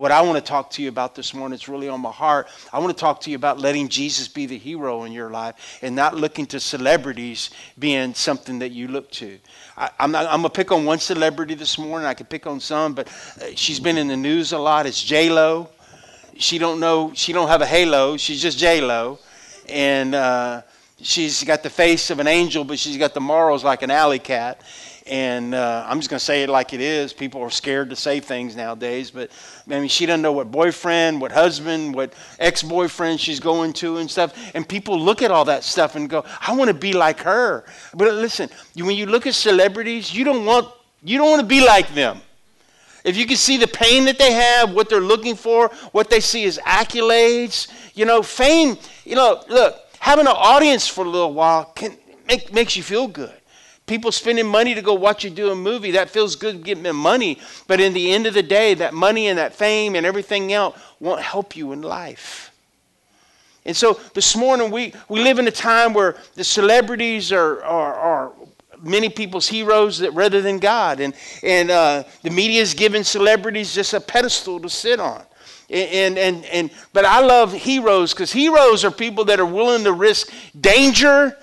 What I want to talk to you about this morning, it's really on my heart. I want to talk to you about letting Jesus be the hero in your life and not looking to celebrities being something that you look to. I, am I'm going to pick on one celebrity this morning. I could pick on some, but uh, she's been in the news a lot. It's J-Lo. She don't know, she don't have a halo. She's just J-Lo. And uh, she's got the face of an angel, but she's got the morals like an alley cat and uh, I'm just going to say it like it is. People are scared to say things nowadays, but I mean, she doesn't know what boyfriend, what husband, what ex-boyfriend she's going to and stuff. And people look at all that stuff and go, "I want to be like her." But listen, when you look at celebrities, you don't want you don't want to be like them. If you can see the pain that they have, what they're looking for, what they see as accolades, you know, fame. You know, look, having an audience for a little while can make, makes you feel good people spending money to go watch you do a movie. That feels good getting them money. But in the end of the day, that money and that fame and everything else won't help you in life. And so this morning, we, we live in a time where the celebrities are, are, are many people's heroes that, rather than God. And, and uh, the media is giving celebrities just a pedestal to sit on. And, and, and, but I love heroes because heroes are people that are willing to risk danger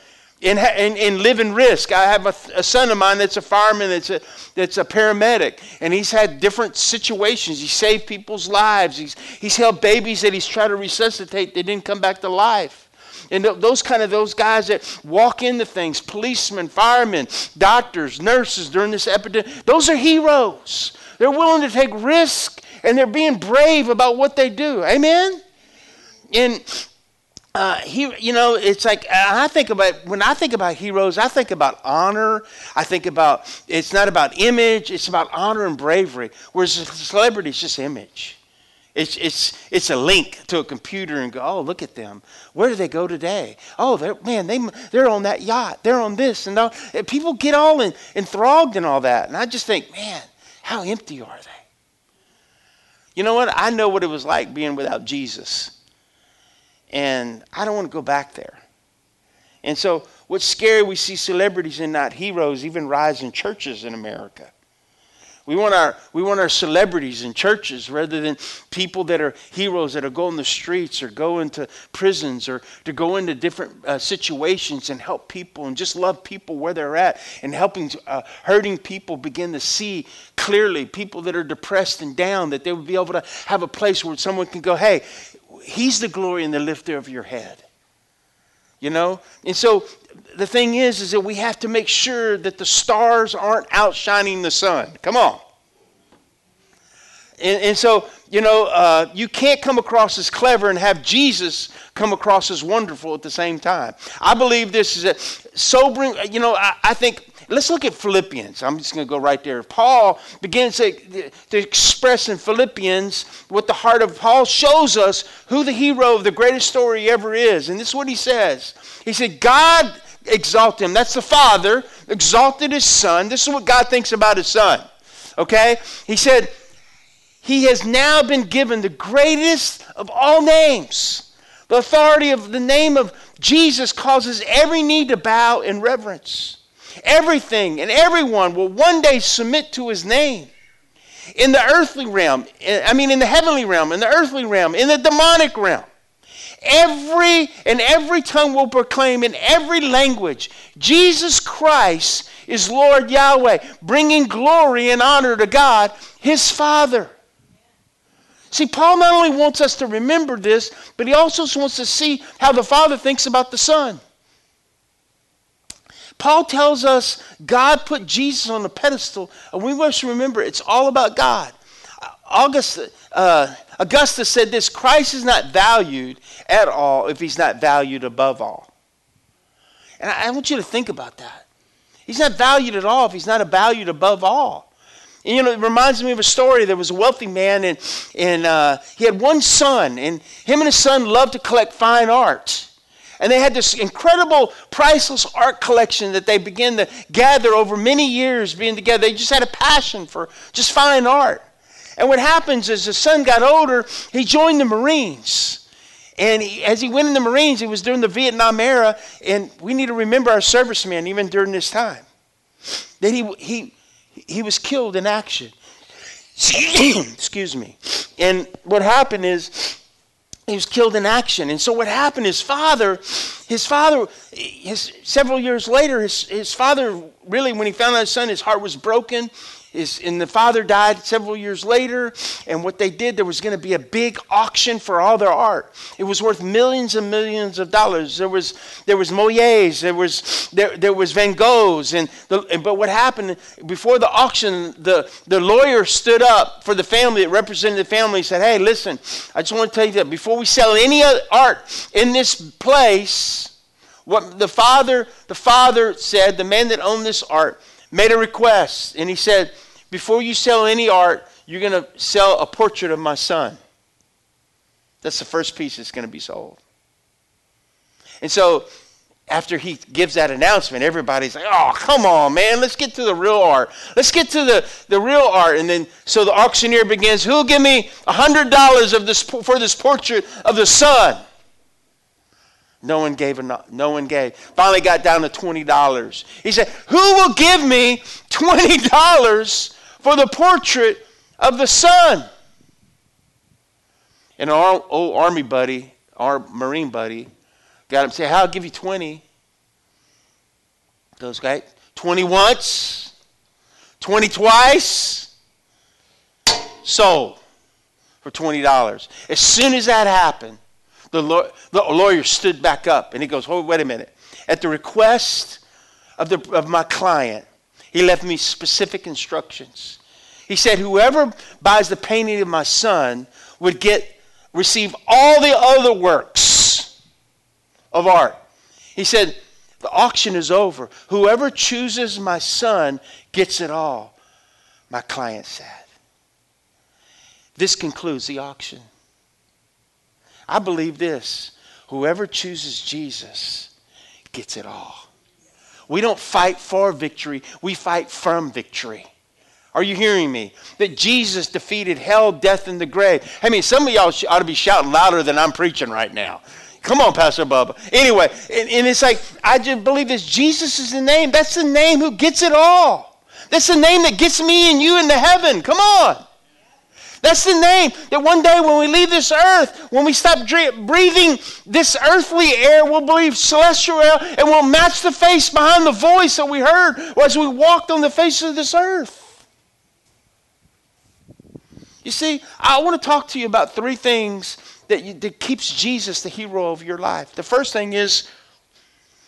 and, and, and live in risk. I have a, a, son of mine that's a fireman, that's a, that's a paramedic, and he's had different situations. He saved people's lives. He's, he's held babies that he's tried to resuscitate, they didn't come back to life. And those kind of those guys that walk into things, policemen, firemen, doctors, nurses during this epidemic, those are heroes. They're willing to take risk and they're being brave about what they do. Amen? And uh, he, you know, it's like I think about when I think about heroes, I think about honor. I think about it's not about image; it's about honor and bravery. Whereas celebrity is just image. It's it's it's a link to a computer and go, oh, look at them. Where do they go today? Oh, they're man, they they're on that yacht. They're on this and all. People get all in, enthralled in all that, and I just think, man, how empty are they? You know what? I know what it was like being without Jesus. And I don't want to go back there. And so, what's scary, we see celebrities and not heroes even rise in churches in America. We want, our, we want our celebrities in churches rather than people that are heroes that are going the streets or go into prisons or to go into different uh, situations and help people and just love people where they're at and helping uh, hurting people begin to see clearly people that are depressed and down that they would be able to have a place where someone can go hey He's the glory and the lifter of your head. You know? And so the thing is, is that we have to make sure that the stars aren't outshining the sun. Come on. And, and so, you know, uh, you can't come across as clever and have Jesus come across as wonderful at the same time. I believe this is a sobering, you know, I, I think Let's look at Philippians. I'm just going to go right there. Paul begins to, to, express in Philippians what the heart of Paul shows us who the hero of the greatest story ever is. And this is what he says. He said, God exalted him. That's the Father, exalted his Son. This is what God thinks about his Son. Okay? He said, He has now been given the greatest of all names. The authority of the name of Jesus causes every knee to bow in reverence Everything and everyone will one day submit to his name. In the earthly realm, eh, I mean, in the heavenly realm, in the earthly realm, in the demonic realm. Every and every tongue will proclaim in every language Jesus Christ is Lord Yahweh, bringing glory and honor to God, his Father. See, Paul not only wants us to remember this, but he also wants to see how the Father thinks about the Son. Paul tells us God put Jesus on a pedestal, and we must remember it's all about God. August, uh, Augustus said this Christ is not valued at all if he's not valued above all. And I, I want you to think about that. He's not valued at all if he's not valued above all. And, you know, it reminds me of a story. There was a wealthy man, and, and uh, he had one son, and him and his son loved to collect fine art. And they had this incredible, priceless art collection that they began to gather over many years being together. They just had a passion for just fine art. And what happens is, the son got older, he joined the Marines. And he, as he went in the Marines, it was during the Vietnam era, and we need to remember our servicemen even during this time. That he, he, he was killed in action. Excuse me. And what happened is he was killed in action. And so what happened, his father, his father, his, several years later, his, his father really, when he found out his son, his heart was broken. His, and the father died several years later. And what they did, there was going to be a big auction for all their art. It was worth millions and millions of dollars. There was there was Moyes, there was there, there was Van Goghs, and, the, but what happened before the auction, the the lawyer stood up for the family that represented the family. Said, "Hey, listen, I just want to tell you that before we sell any art in this place." What the father, the father said, the man that owned this art, made a request, and he said, Before you sell any art, you're going to sell a portrait of my son. That's the first piece that's going to be sold. And so, after he gives that announcement, everybody's like, oh, come on, man, let's get to the real art. Let's get to the, the real art. And then, so the auctioneer begins, who'll give me $100 of this, for this portrait of the son? No one gave. No one gave. Finally got down to $20. He said, Who will give me $20 for the portrait of the son? And our old army buddy, our Marine buddy, got him say, I'll give you 20. Those guys, 20 once, 20 twice, sold for $20. As soon as that happened, the, law, the lawyer stood back up and he goes, Oh, wait a minute. At the request of, the, of my client, he left me specific instructions. He said, Whoever buys the painting of my son would get receive all the other works of art. He said, The auction is over. Whoever chooses my son gets it all. My client said. This concludes the auction. I believe this whoever chooses Jesus gets it all. We don't fight for victory, we fight from victory. Are you hearing me? That Jesus defeated hell, death, and the grave. I mean, some of y'all ought to be shouting louder than I'm preaching right now. Come on, Pastor Bubba. Anyway, and, and it's like, I just believe this. Jesus is the name. That's the name who gets it all. That's the name that gets me and you into heaven. Come on. That's the name that one day when we leave this earth, when we stop breathing this earthly air, we'll breathe celestial air and we'll match the face behind the voice that we heard as we walked on the face of this earth. You see, I want to talk to you about three things that, you, that keeps Jesus the hero of your life. The first thing is,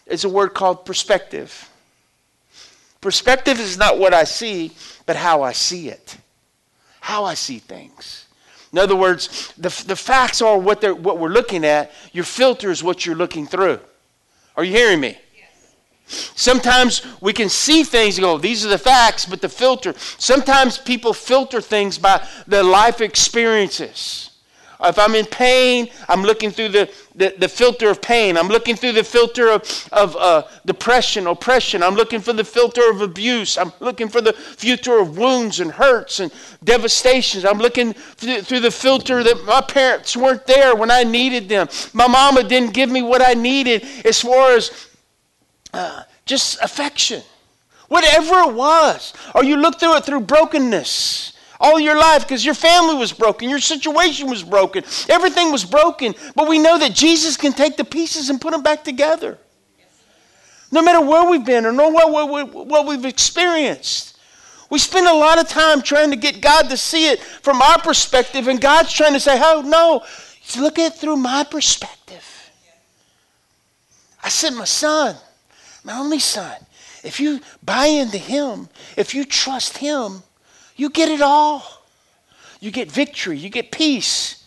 is a word called perspective. Perspective is not what I see, but how I see it how I see things. In other words, the, the facts are what, they're, what we're looking at. Your filter is what you're looking through. Are you hearing me? Sometimes we can see things and go, these are the facts, but the filter. Sometimes people filter things by their life experiences. If I'm in pain, I'm looking through the, the, the filter of pain. I'm looking through the filter of, of uh, depression, oppression. I'm looking for the filter of abuse. I'm looking for the filter of wounds and hurts and devastations. I'm looking through the filter that my parents weren't there when I needed them. My mama didn't give me what I needed as far as uh, just affection. Whatever it was. Or you look through it through brokenness all your life because your family was broken, your situation was broken, everything was broken. But we know that Jesus can take the pieces and put them back together. No matter where we've been or no what, what, what we've experienced. We spend a lot of time trying to get God to see it from our perspective, and God's trying to say, Oh, no, look at it through my perspective. I said, My son, my only son, if you buy into him, if you trust him, you get it all. You get victory. You get peace.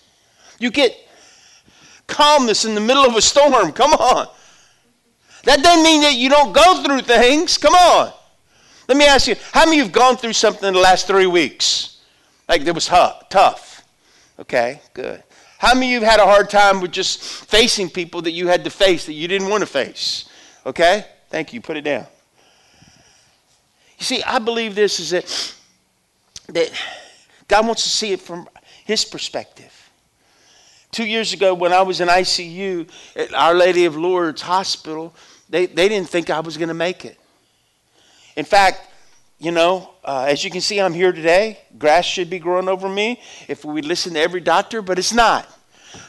You get calmness in the middle of a storm. Come on. That doesn't mean that you don't go through things. Come on. Let me ask you how many of you have gone through something in the last three weeks? Like it was tough. Okay, good. How many of you have had a hard time with just facing people that you had to face that you didn't want to face? Okay? Thank you. Put it down. You see, I believe this is that that God wants to see it from His perspective. Two years ago, when I was in ICU at Our Lady of Lourdes Hospital, they, they didn't think I was going to make it. In fact, you know, uh, as you can see, I'm here today. Grass should be growing over me if we listen to every doctor, but it's not.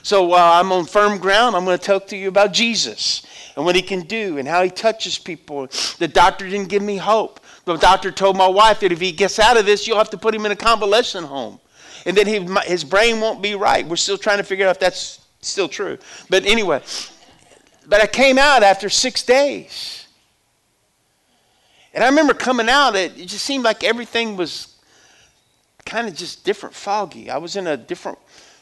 So while I'm on firm ground, I'm going to talk to you about Jesus and what he can do and how he touches people. The doctor didn't give me hope. The doctor told my wife that if he gets out of this, you'll have to put him in a convalescent home. And then he, his brain won't be right. We're still trying to figure out if that's still true. But anyway, but I came out after six days. And I remember coming out, it, just seemed like everything was kind of just different, foggy. I was in a different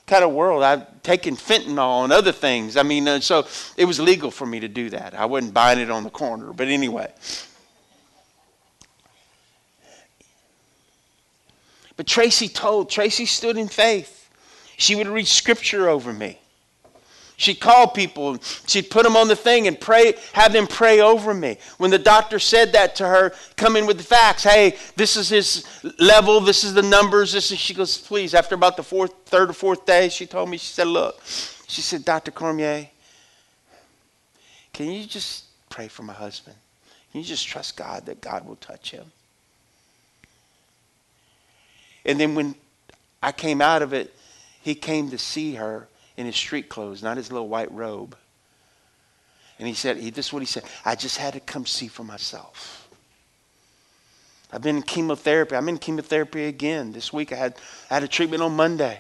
kind of world. I've taken fentanyl and other things. I mean, uh, so it was legal for me to do that. I wasn't buying it on the corner. But anyway. But Tracy told, Tracy stood in faith. She would read scripture over me. She'd call people, she'd put them on the thing and pray, have them pray over me. When the doctor said that to her, come in with the facts. Hey, this is his level, this is the numbers, this is she goes, please. After about the fourth, third or fourth day, she told me, she said, Look, she said, Dr. Cormier, can you just pray for my husband? Can you just trust God that God will touch him? And then when I came out of it, he came to see her in his street clothes, not his little white robe. And he said, this is what he said I just had to come see for myself. I've been in chemotherapy. I'm in chemotherapy again. This week I had, I had a treatment on Monday,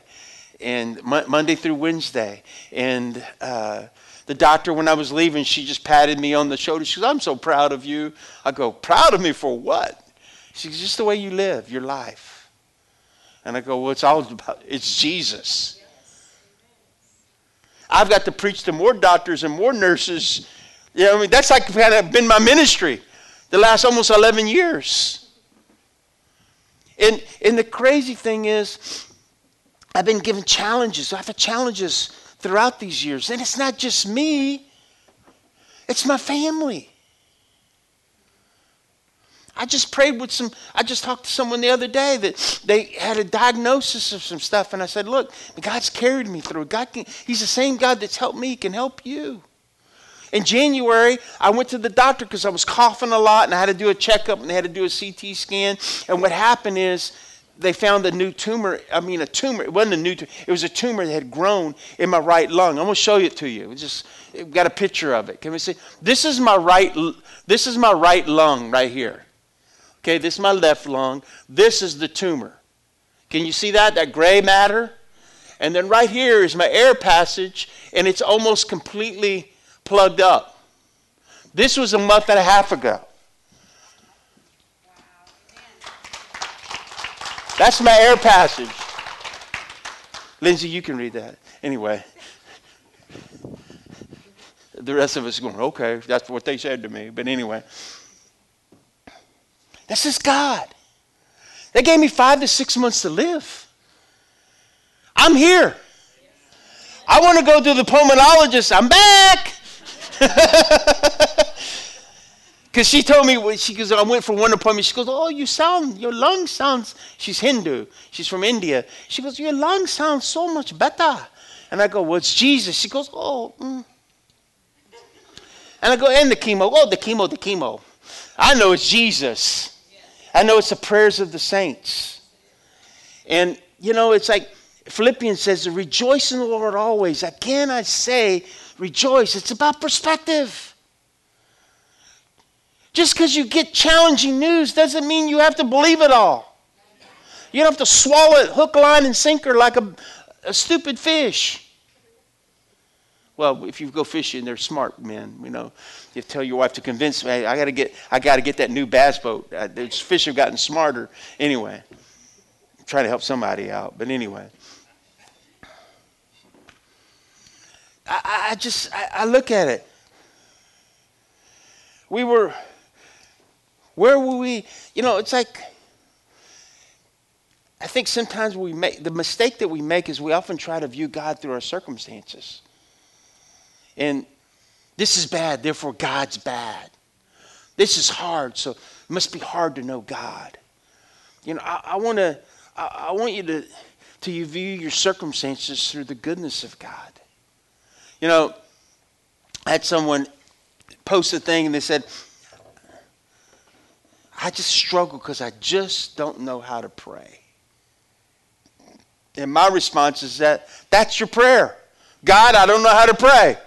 and Monday through Wednesday. And uh, the doctor, when I was leaving, she just patted me on the shoulder. She goes, I'm so proud of you. I go, Proud of me for what? She goes, Just the way you live, your life. And I go, Well, it's all about, it's Jesus. I've got to preach to more doctors and more nurses. You know, I mean, that's like kind of been my ministry the last almost 11 years. And, and the crazy thing is, I've been given challenges. I've had challenges throughout these years. And it's not just me, it's my family. I just prayed with some, I just talked to someone the other day that they had a diagnosis of some stuff. And I said, Look, God's carried me through. God can, He's the same God that's helped me, He can help you. In January, I went to the doctor because I was coughing a lot and I had to do a checkup and they had to do a CT scan. And what happened is they found a new tumor. I mean, a tumor. It wasn't a new tumor. It was a tumor that had grown in my right lung. I'm going to show it to you. It's just got a picture of it. Can we see? This is my right. This is my right lung right here. Okay, this is my left lung. This is the tumor. Can you see that? That gray matter? And then right here is my air passage, and it's almost completely plugged up. This was a month and a half ago. That's my air passage. Lindsay, you can read that. Anyway. The rest of us going, okay, that's what they said to me. But anyway. This is God. They gave me five to six months to live. I'm here. I want to go to the pulmonologist. I'm back. Because she told me, she goes, I went for one appointment. She goes, Oh, you sound, your lung sounds, she's Hindu. She's from India. She goes, Your lung sounds so much better. And I go, Well, it's Jesus. She goes, Oh, mm. And I go, And the chemo. Oh, the chemo, the chemo. I know it's Jesus. I know it's the prayers of the saints. And, you know, it's like Philippians says, rejoice in the Lord always. Again, I say, rejoice. It's about perspective. Just because you get challenging news doesn't mean you have to believe it all. You don't have to swallow it hook, line, and sinker like a, a stupid fish. Well, if you go fishing, they're smart men. You know, you tell your wife to convince me. I got to get. I got to get that new bass boat. Uh, the fish have gotten smarter. Anyway, I'm trying to help somebody out. But anyway, I, I just I, I look at it. We were. Where were we? You know, it's like. I think sometimes we make the mistake that we make is we often try to view God through our circumstances. And this is bad, therefore God's bad. This is hard, so it must be hard to know God. You know, I, I want to, I, I want you to, to view your circumstances through the goodness of God. You know, I had someone post a thing and they said, I just struggle because I just don't know how to pray. And my response is that that's your prayer. God, I don't know how to pray.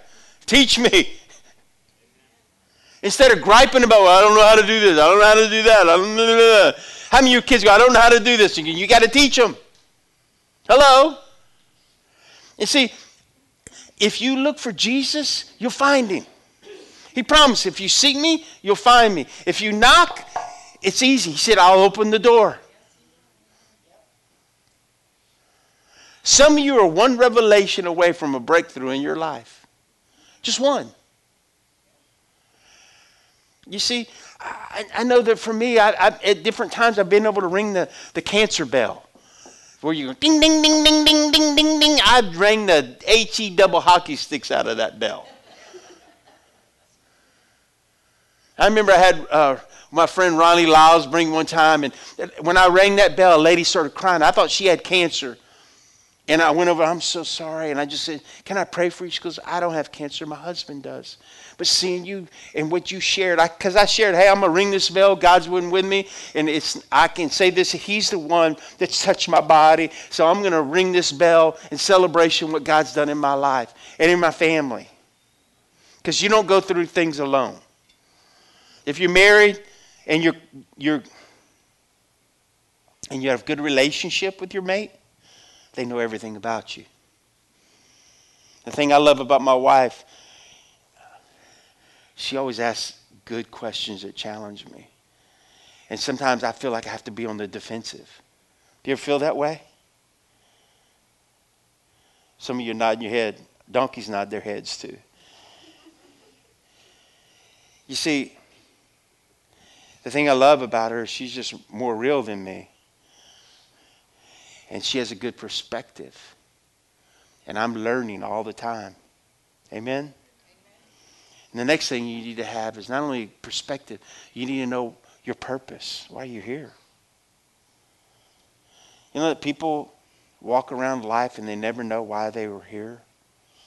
Teach me. Instead of griping about, well, I don't know how to do this, I don't know how to do that. I don't know. That. How many of your kids go, I don't know how to do this? You, you got to teach them. Hello? You see, if you look for Jesus, you'll find him. He promised, if you seek me, you'll find me. If you knock, it's easy. He said, I'll open the door. Some of you are one revelation away from a breakthrough in your life. Just one. You see, I, I know that for me, I, I, at different times, I've been able to ring the, the cancer bell. Where you go ding, ding, ding, ding, ding, ding, ding, ding. I'd ring the HE double hockey sticks out of that bell. I remember I had uh, my friend Ronnie Lyles bring one time, and when I rang that bell, a lady started crying. I thought she had cancer. And I went over, I'm so sorry. And I just said, Can I pray for you? She goes, I don't have cancer. My husband does. But seeing you and what you shared, because I, I, shared, hey, I'm going to ring this bell. God's been with me. And it's, I can say this, He's the one that's touched my body. So I'm going to ring this bell in celebration what God's done in my life and in my family. Because you don't go through things alone. If you're married and you're, you're, and you have good relationship with your mate, they know everything about you. The thing I love about my wife, she always asks good questions that challenge me. And sometimes I feel like I have to be on the defensive. Do you ever feel that way? Some of you are nodding your head. Donkeys nod their heads too. You see, the thing I love about her she's just more real than me and she has a good perspective. And I'm learning all the time. Amen? And the next thing you need to have is not only perspective, you need to know your purpose, why you're here. You know that people walk around life and they never know why they were here,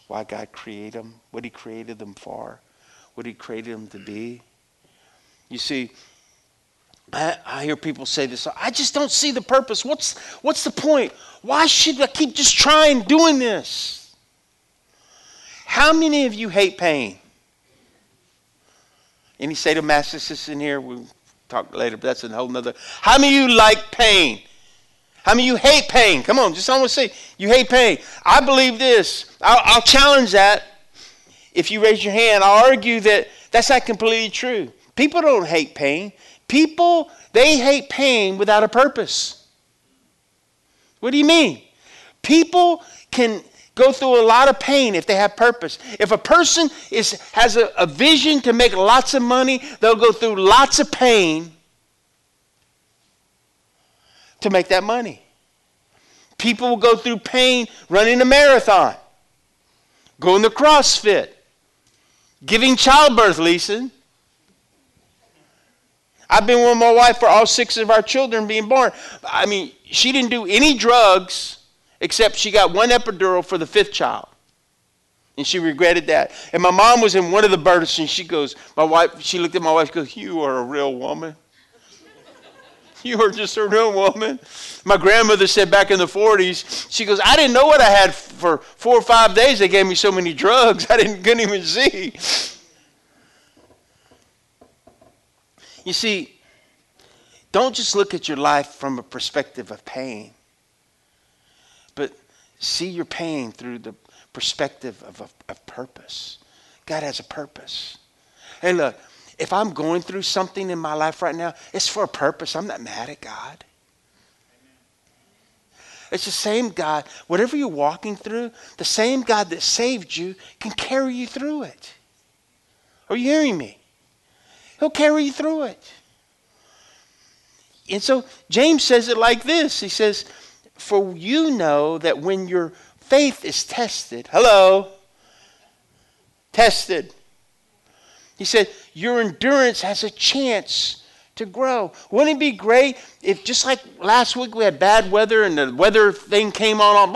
why God created them, what He created them for, what He created them to be. You see, I, I, hear people say this. I just don't see the purpose. What's, what's the point? Why should I keep just trying doing this? How many of you hate pain? Any sadomasochists in here? We'll talk later, but that's a whole nother. How many of you like pain? How many of you hate pain? Come on, just someone say you hate pain. I believe this. I'll, I'll challenge that. If you raise your hand, I'll argue that that's not completely true. People don't hate pain. People, they hate pain without a purpose. What do you mean? People can go through a lot of pain if they have purpose. If a person is, has a, a vision to make lots of money, they'll go through lots of pain to make that money. People will go through pain running a marathon, going to CrossFit, giving childbirth, Lisa. I've been with my wife for all six of our children being born. I mean, she didn't do any drugs except she got one epidural for the fifth child. And she regretted that. And my mom was in one of the births, and she goes, my wife, she looked at my wife, goes, You are a real woman. You are just a real woman. My grandmother said back in the 40s, she goes, I didn't know what I had for four or five days. They gave me so many drugs, I didn't, couldn't even see. You see, don't just look at your life from a perspective of pain, but see your pain through the perspective of, of, of purpose. God has a purpose. Hey, look, if I'm going through something in my life right now, it's for a purpose. I'm not mad at God. It's the same God. Whatever you're walking through, the same God that saved you can carry you through it. Are you hearing me? He'll carry you through it. And so James says it like this He says, For you know that when your faith is tested, hello, tested, he said, your endurance has a chance to grow. Wouldn't it be great if just like last week we had bad weather and the weather thing came on, on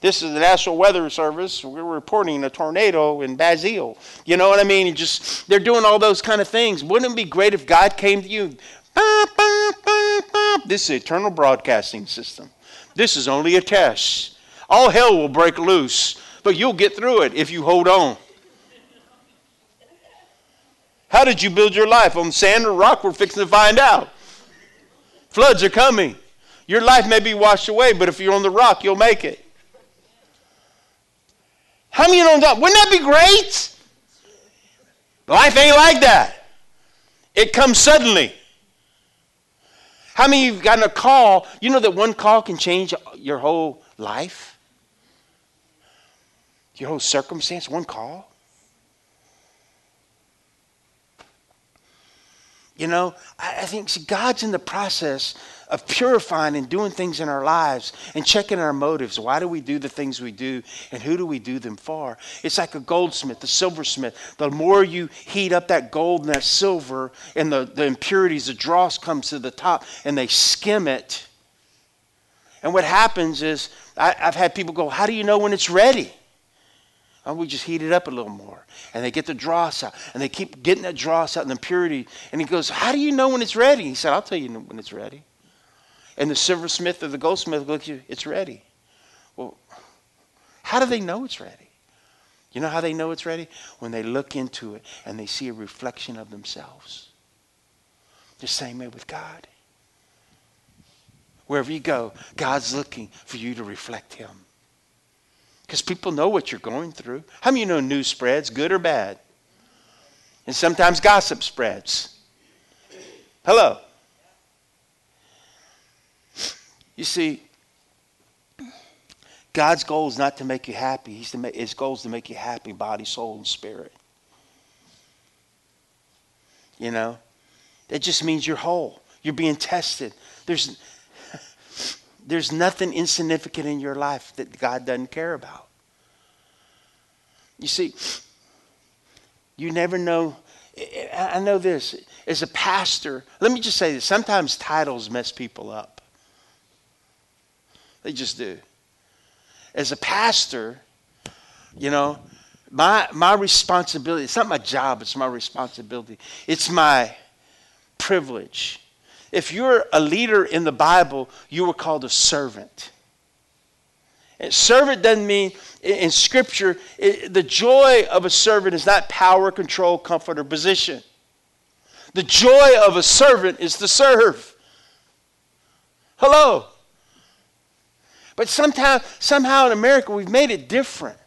This is the National Weather Service. We're reporting a tornado in Basile. You know what I mean? just they're doing all those kind of things. Wouldn't it be great if God came to you? This is eternal broadcasting system. This is only a test. All hell will break loose, but you'll get through it if you hold on. How did you build your life? On sand or rock? We're fixing to find out. Floods are coming. Your life may be washed away, but if you're on the rock, you'll make it. How many you don't know? Wouldn't that be great? Life ain't like that. It comes suddenly. How many of you've gotten a call? You know that one call can change your whole life? Your whole circumstance, one call? You know, I, I think see, God's in the process of purifying and doing things in our lives and checking our motives. Why do we do the things we do and who do we do them for? It's like a goldsmith, the silversmith. The more you heat up that gold and that silver and the, the impurities, the dross comes to the top and they skim it. And what happens is, I, I've had people go, How do you know when it's ready? We just heat it up a little more. And they get the dross out. And they keep getting that dross out and the purity. And he goes, How do you know when it's ready? He said, I'll tell you when it's ready. And the silversmith or the goldsmith looks at you, It's ready. Well, how do they know it's ready? You know how they know it's ready? When they look into it and they see a reflection of themselves. The same way with God. Wherever you go, God's looking for you to reflect Him. Because people know what you're going through. How many you know news spreads, good or bad? And sometimes gossip spreads. Hello. You see, God's goal is not to make you happy. He's to make, his goal is to make you happy, body, soul, and spirit. You know? That just means you're whole. You're being tested. There's, there's nothing insignificant in your life that God doesn't care about. You see, you never know. I know this. As a pastor, let me just say this sometimes titles mess people up. They just do. As a pastor, you know, my, my responsibility, it's not my job, it's my responsibility. It's my privilege if you're a leader in the Bible, you were called a servant. And servant doesn't mean, in Scripture, it, the joy of a servant is not power, control, comfort, or position. The joy of a servant is to serve. Hello. But somehow, somehow in America, we've made it different.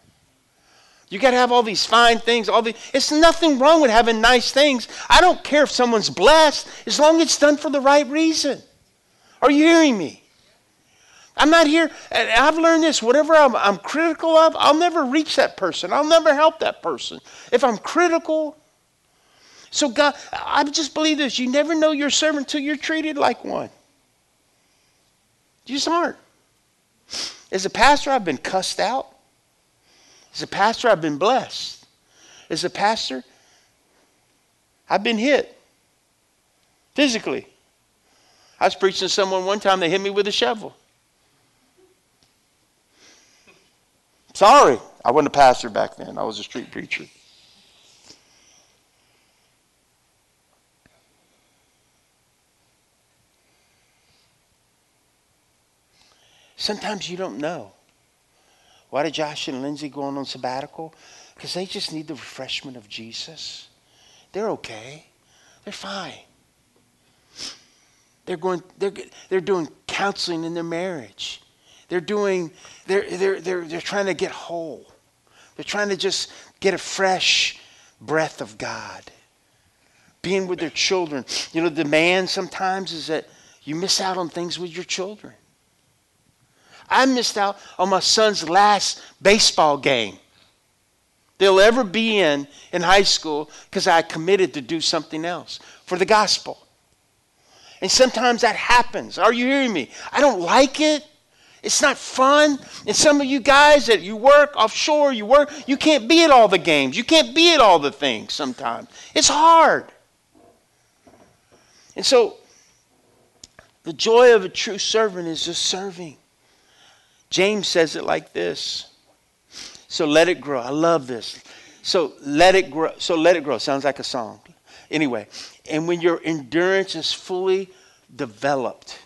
You got to have all these fine things. All the it's nothing wrong with having nice things. I don't care if someone's blessed as long as it's done for the right reason. Are you hearing me? I'm not here. I've learned this. Whatever I'm, I'm critical of, I'll never reach that person. I'll never help that person. If I'm critical, so God, I just believe this. You never know your servant until you're treated like one. You just aren't. As a pastor, I've been cussed out. As a pastor, I've been blessed. As a pastor, I've been hit physically. I was preaching to someone one time, they hit me with a shovel. Sorry, I wasn't a pastor back then, I was a street preacher. Sometimes you don't know. Why did Josh and Lindsay go on, sabbatical? Because they just need the refreshment of Jesus. They're okay. They're fine. They're going. They're they're doing counseling in their marriage. They're doing. They're they're they're they're trying to get whole. They're trying to just get a fresh breath of God. Being with their children. You know, the man sometimes is that you miss out on things with your children. I missed out on my son's last baseball game they'll ever be in in high school because I committed to do something else for the gospel. And sometimes that happens. Are you hearing me? I don't like it. It's not fun. And some of you guys that you work offshore, you work, you can't be at all the games. You can't be at all the things sometimes. It's hard. And so the joy of a true servant is just serving James says it like this. So let it grow. I love this. So let it grow. So let it grow. Sounds like a song. Anyway, and when your endurance is fully developed,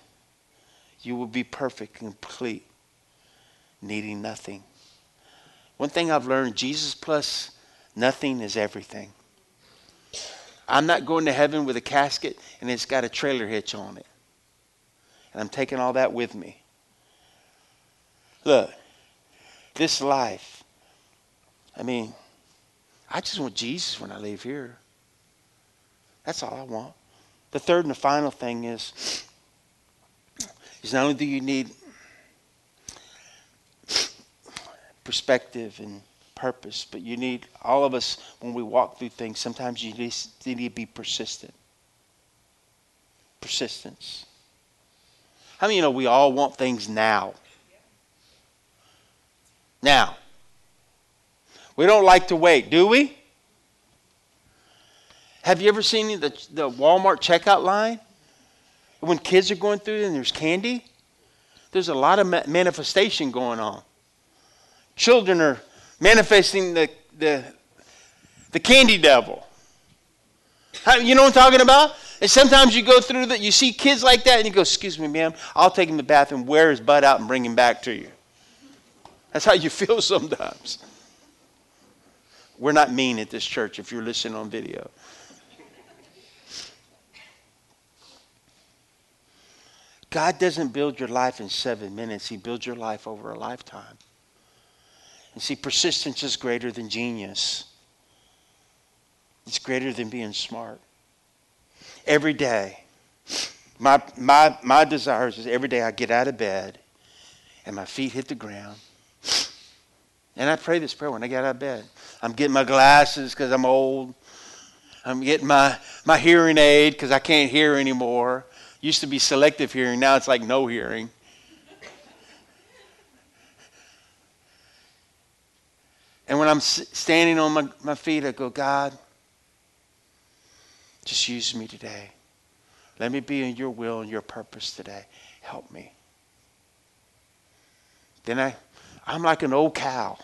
you will be perfect, complete, needing nothing. One thing I've learned Jesus plus nothing is everything. I'm not going to heaven with a casket and it's got a trailer hitch on it. And I'm taking all that with me. Look, this life, I mean, I just want Jesus when I leave here. That's all I want. The third and the final thing is, is not only do you need perspective and purpose, but you need, all of us, when we walk through things, sometimes you need, you need to be persistent. Persistence. How many you know we all want things now? Now. We don't like to wait, do we? Have you ever seen the, the Walmart checkout line? When kids are going through and there's candy? There's a lot of manifestation going on. Children are manifesting the, the, the candy devil. How, you know what I'm talking about? And sometimes you go through that, you see kids like that, and you go, Excuse me, ma'am, I'll take him to the bathroom, wear his butt out, and bring him back to you. That's how you feel sometimes. We're not mean at this church if you're listening on video. God doesn't build your life in seven minutes, He builds your life over a lifetime. And see, persistence is greater than genius, it's greater than being smart. Every day, my, my, my desire is every day I get out of bed and my feet hit the ground. And I pray this prayer when I get out of bed. I'm getting my glasses because I'm old. I'm getting my, my hearing aid because I can't hear anymore. Used to be selective hearing, now it's like no hearing. And when I'm standing on my, my feet, I go, God, just use me today. Let me be in your will and your purpose today. Help me. Then I, I'm like an old cow.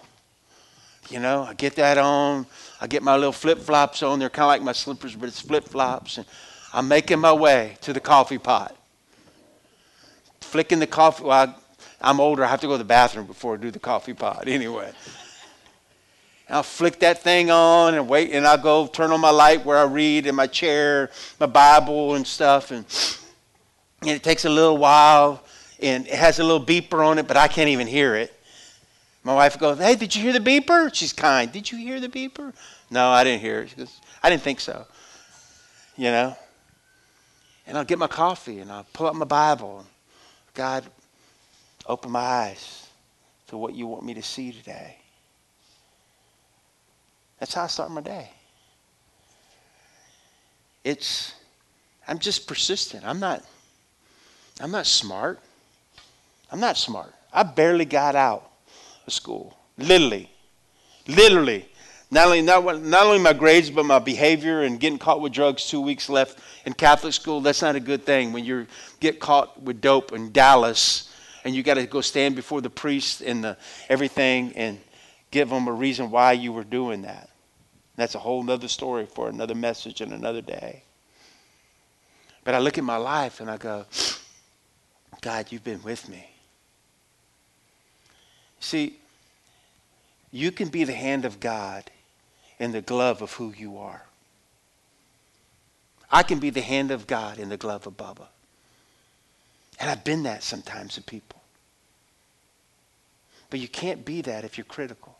You know, I get that on. I get my little flip flops on. They're kind of like my slippers, but it's flip flops. And I'm making my way to the coffee pot. Flicking the coffee. Well, I, I'm older. I have to go to the bathroom before I do the coffee pot anyway. And I'll flick that thing on and wait, and I'll go turn on my light where I read in my chair, my Bible and stuff. And, and it takes a little while, and it has a little beeper on it, but I can't even hear it. My wife goes, Hey, did you hear the beeper? She's kind. Did you hear the beeper? No, I didn't hear it. She goes, I didn't think so. You know? And I'll get my coffee and I'll pull up my Bible. God, open my eyes to what you want me to see today. That's how I start my day. It's I'm just persistent. I'm not I'm not smart. I'm not smart. I barely got out school. Literally. Literally. Not only, not, not only my grades, but my behavior and getting caught with drugs two weeks left in Catholic school. That's not a good thing when you get caught with dope in Dallas and you got to go stand before the priest and the everything and give them a reason why you were doing that. That's a whole other story for another message and another day. But I look at my life and I go, God, you've been with me. See, you can be the hand of God in the glove of who you are. I can be the hand of God in the glove of Bubba. And I've been that sometimes to people. But you can't be that if you're critical.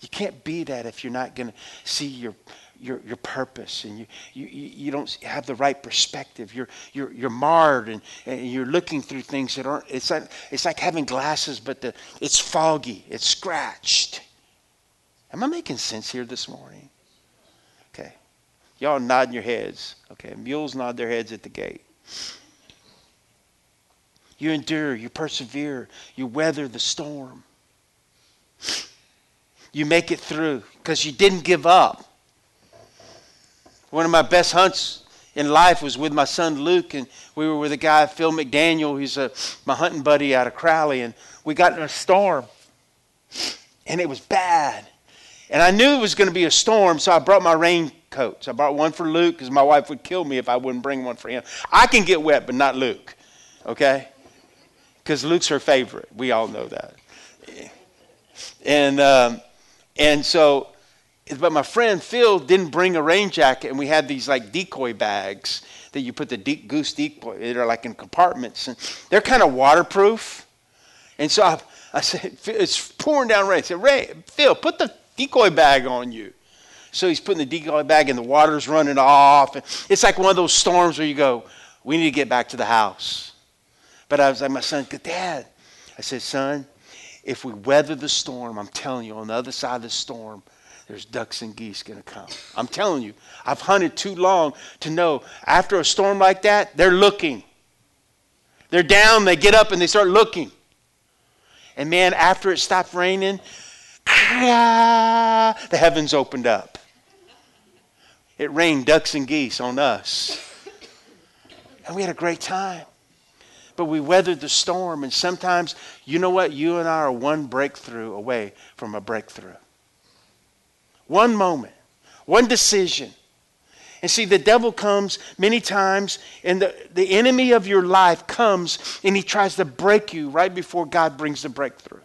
You can't be that if you're not going to see your, your, your purpose and you, you, you don't have the right perspective. You're, you're, you're marred and, and you're looking through things that aren't, it's like, it's like having glasses, but the, it's foggy, it's scratched. Am I making sense here this morning? Okay. Y'all nodding your heads. Okay. Mules nod their heads at the gate. You endure, you persevere, you weather the storm you make it through because you didn't give up. One of my best hunts in life was with my son Luke, and we were with a guy, Phil McDaniel, who's a, my hunting buddy out of Crowley, and we got in a storm, and it was bad. And I knew it was going to be a storm, so I brought my raincoats. I brought one for Luke because my wife would kill me if I wouldn't bring one for him. I can get wet, but not Luke, okay? Because Luke's her favorite. We all know that. And, um, and so but my friend Phil didn't bring a rain jacket, and we had these like decoy bags that you put the de- goose decoy. They're like in compartments, and they're kind of waterproof. And so I, I said, it's pouring down rain. I said, Ray, Phil, put the decoy bag on you. So he's putting the decoy bag, and the water's running off. And It's like one of those storms where you go, we need to get back to the house. But I was like, my son, Dad. I said, son, if we weather the storm, I'm telling you, on the other side of the storm, there's ducks and geese going to come. I'm telling you, I've hunted too long to know after a storm like that, they're looking. They're down, they get up and they start looking. And man, after it stopped raining, ah, the heavens opened up. It rained ducks and geese on us. And we had a great time. But we weathered the storm. And sometimes, you know what? You and I are one breakthrough away from a breakthrough. One moment, one decision. And see, the devil comes many times, and the, the enemy of your life comes and he tries to break you right before God brings the breakthrough.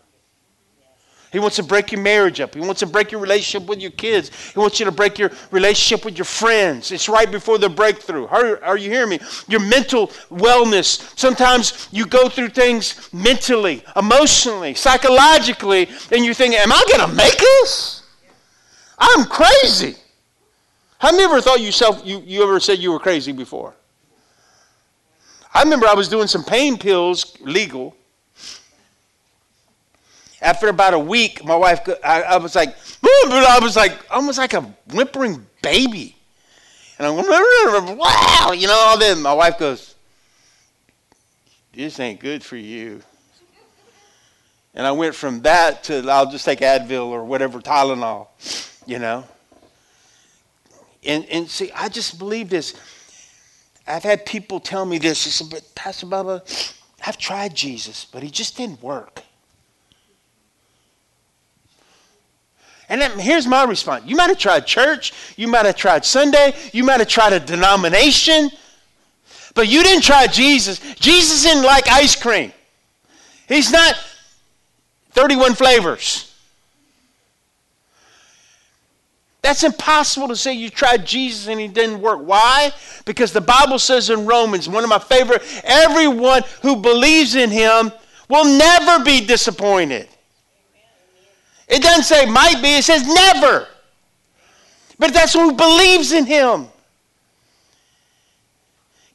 He wants to break your marriage up. He wants to break your relationship with your kids. He wants you to break your relationship with your friends. It's right before the breakthrough. Are, are you hearing me? Your mental wellness. Sometimes you go through things mentally, emotionally, psychologically, and you think, Am I going to make this? I'm crazy. Have you ever thought yourself, you, you ever said you were crazy before? I remember I was doing some pain pills legal. After about a week, my wife, I, I was like, I was like, almost like a whimpering baby. And I'm wow, you know, all then my wife goes, this ain't good for you. And I went from that to I'll just take Advil or whatever, Tylenol you know. And, and see, I just believe this. I've had people tell me this. They said, but Pastor Bubba, I've tried Jesus, but he just didn't work. And then, here's my response. You might have tried church, you might have tried Sunday, you might have tried a denomination, but you didn't try Jesus. Jesus didn't like ice cream. He's not 31 flavors. That's impossible to say you tried Jesus and he didn't work. Why? Because the Bible says in Romans, one of my favorite, everyone who believes in him will never be disappointed. It doesn't say might be, it says never. But that's who believes in him.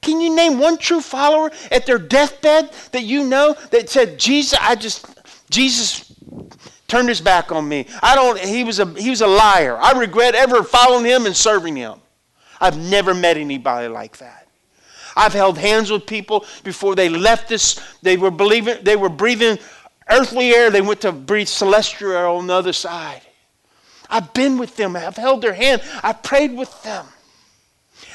Can you name one true follower at their deathbed that you know that said, Jesus, I just, Jesus turned his back on me. I don't, he was a, he was a liar. I regret ever following him and serving him. I've never met anybody like that. I've held hands with people before they left this. They were believing, they were breathing earthly air. They went to breathe celestial air on the other side. I've been with them. I've held their hand. I've prayed with them.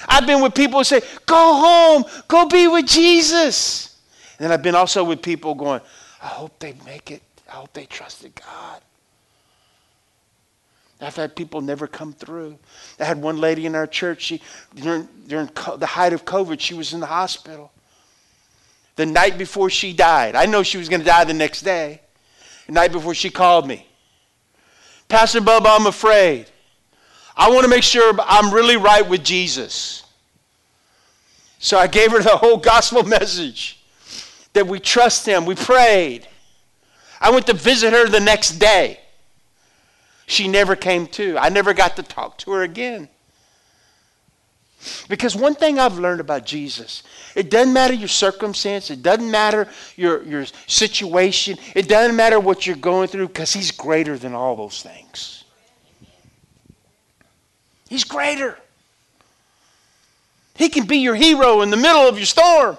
I've been with people who say, Go home, go be with Jesus. And then I've been also with people going, I hope they make it I hope they trusted God. I've had people never come through. I had one lady in our church, she, during, during the height of COVID, she was in the hospital. The night before she died, I know she was going to die the next day. The night before she called me. Pastor Bubba, I'm afraid. I want to make sure I'm really right with Jesus. So I gave her the whole gospel message that we trust him. We prayed. I went to visit her the next day. She never came to. I never got to talk to her again. Because one thing I've learned about Jesus, it doesn't matter your circumstance, it doesn't matter your, your situation, it doesn't matter what you're going through, because He's greater than all those things. He's greater. He can be your hero in the middle of your storm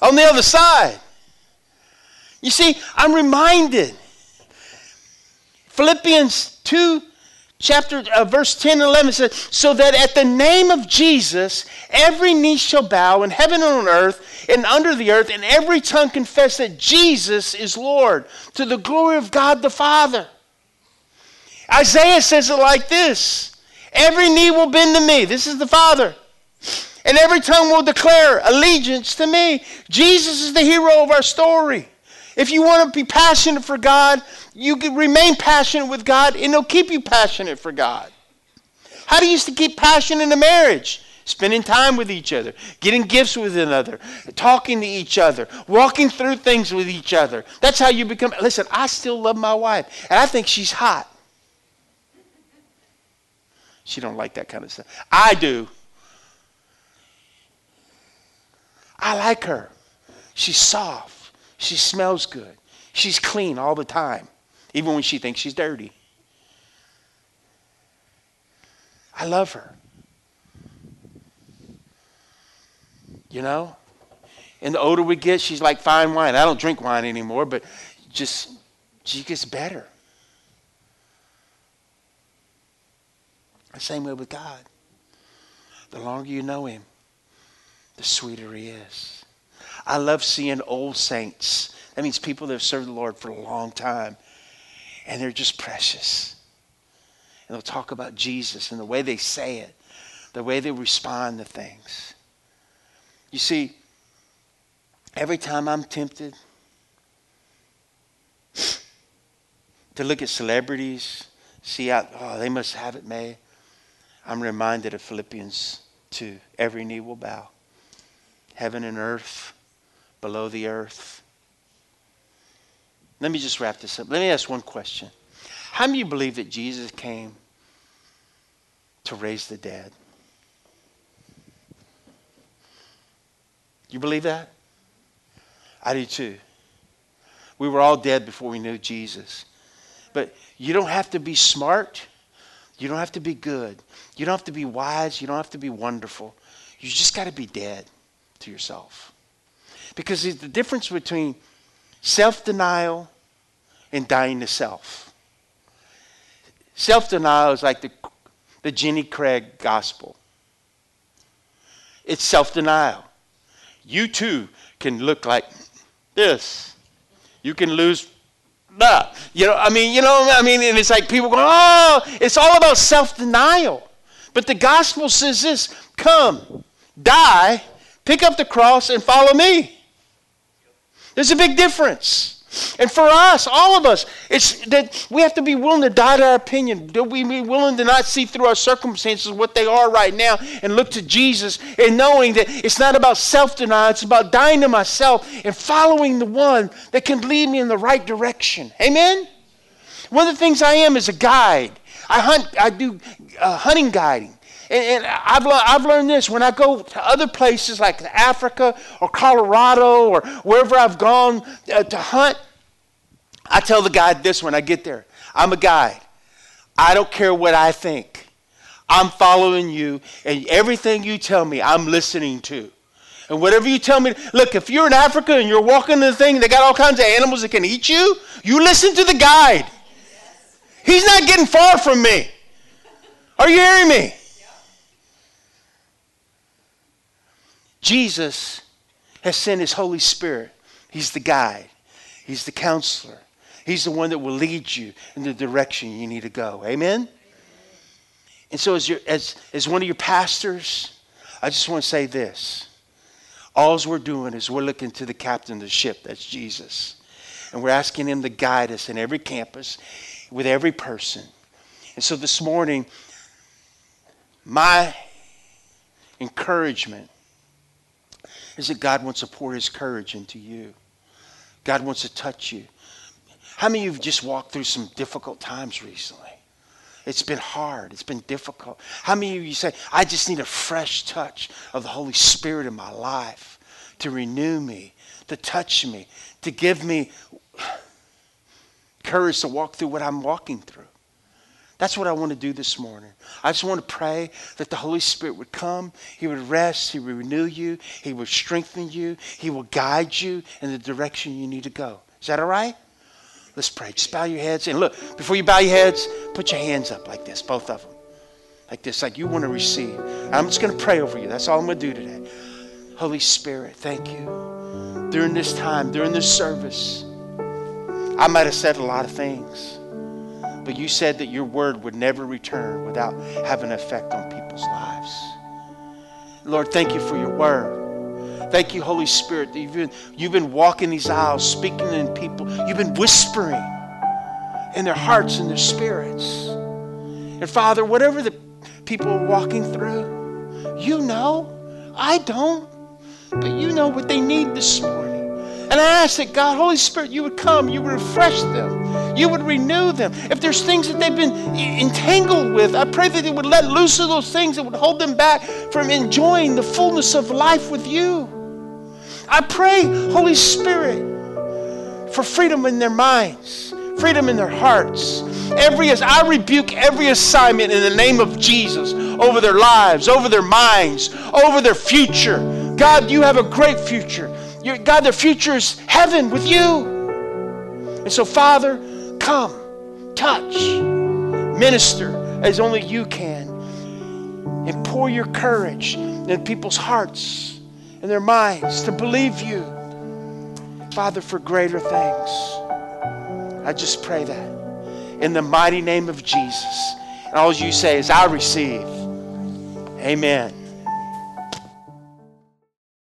on the other side. You see, I'm reminded. Philippians 2 chapter uh, verse 10 and 11 says so that at the name of jesus every knee shall bow in heaven and on earth and under the earth and every tongue confess that jesus is lord to the glory of god the father. Isaiah says it like this every knee will bend to me this is the father and every tongue will declare allegiance to me. Jesus is the hero of our story if you want to be passionate for God, you can remain passionate with God, and He'll keep you passionate for God. How do you keep passion in a marriage? Spending time with each other, getting gifts with another, talking to each other, walking through things with each other. That's how you become. Listen, I still love my wife, and I think she's hot. She don't like that kind of stuff. I do. I like her. She's soft. She smells good. She's clean all the time, even when she thinks she's dirty. I love her. You know? And the older we get, she's like fine wine. I don't drink wine anymore, but just she gets better. The same way with God. The longer you know Him, the sweeter He is. I love seeing old saints. That means people that have served the Lord for a long time. And they're just precious. And they'll talk about Jesus and the way they say it, the way they respond to things. You see, every time I'm tempted to look at celebrities, see how, oh, they must have it made, I'm reminded of Philippians 2. Every knee will bow, heaven and earth below the earth. Let me just wrap this up. Let me ask one question. How many believe that Jesus came to raise the dead? You believe that? I do too. We were all dead before we knew Jesus. But you don't have to be smart. You don't have to be good. You don't have to be wise. You don't have to be wonderful. You just got to be dead to yourself. Because it's the difference between self denial and dying to self. Self denial is like the, the Jenny Craig gospel, it's self denial. You too can look like this. You can lose that. You know, I mean, you know, I mean, and it's like people go, oh, it's all about self denial. But the gospel says this come, die, pick up the cross, and follow me. There's a big difference. And for us, all of us, it's that we have to be willing to die to our opinion. Do we be willing to not see through our circumstances what they are right now and look to Jesus and knowing that it's not about self denial, it's about dying to myself and following the one that can lead me in the right direction. Amen? One of the things I am is a guide. I hunt, I do uh, hunting guiding. And, and I've, I've learned this when I go to other places like Africa or Colorado or wherever I've gone uh, to hunt, I tell the guide this when I get there I'm a guide. I don't care what I think. I'm following you, and everything you tell me, I'm listening to. And whatever you tell me, look, if you're in Africa and you're walking the thing, they got all kinds of animals that can eat you, you listen to the guide. He's not getting far from me. Are you hearing me? Jesus has sent his Holy Spirit. He's the guide, he's the counselor. He's the one that will lead you in the direction you need to go. Amen? And so, as, your, as, as one of your pastors, I just want to say this. All we're doing is we're looking to the captain of the ship, that's Jesus. And we're asking him to guide us in every campus, with every person. And so this morning, my encouragement is that God wants to pour his courage into you. God wants to touch you. How many of you have just walked through some difficult times recently? It's been hard. It's been difficult. How many of you say, I just need a fresh touch of the Holy Spirit in my life to renew me, to touch me, to give me courage to walk through what I'm walking through? That's what I want to do this morning. I just want to pray that the Holy Spirit would come, He would rest, He would renew you, He would strengthen you, He will guide you in the direction you need to go. Is that all right? Let's pray. Just bow your heads. And look, before you bow your heads, put your hands up like this, both of them. Like this, like you want to receive. I'm just going to pray over you. That's all I'm going to do today. Holy Spirit, thank you. During this time, during this service, I might have said a lot of things, but you said that your word would never return without having an effect on people's lives. Lord, thank you for your word. Thank you, Holy Spirit, that you've been, you've been walking these aisles, speaking in people. You've been whispering in their hearts and their spirits. And Father, whatever the people are walking through, you know. I don't. But you know what they need this morning. And I ask that God, Holy Spirit, you would come, you would refresh them, you would renew them. If there's things that they've been entangled with, I pray that they would let loose of those things that would hold them back from enjoying the fullness of life with you. I pray, Holy Spirit, for freedom in their minds, freedom in their hearts. Every as I rebuke every assignment in the name of Jesus over their lives, over their minds, over their future. God, you have a great future. Your, God, their future is heaven with you. And so, Father, come, touch, minister as only you can, and pour your courage in people's hearts and their minds to believe you, Father, for greater things. I just pray that in the mighty name of Jesus. And all you say is, I receive. Amen.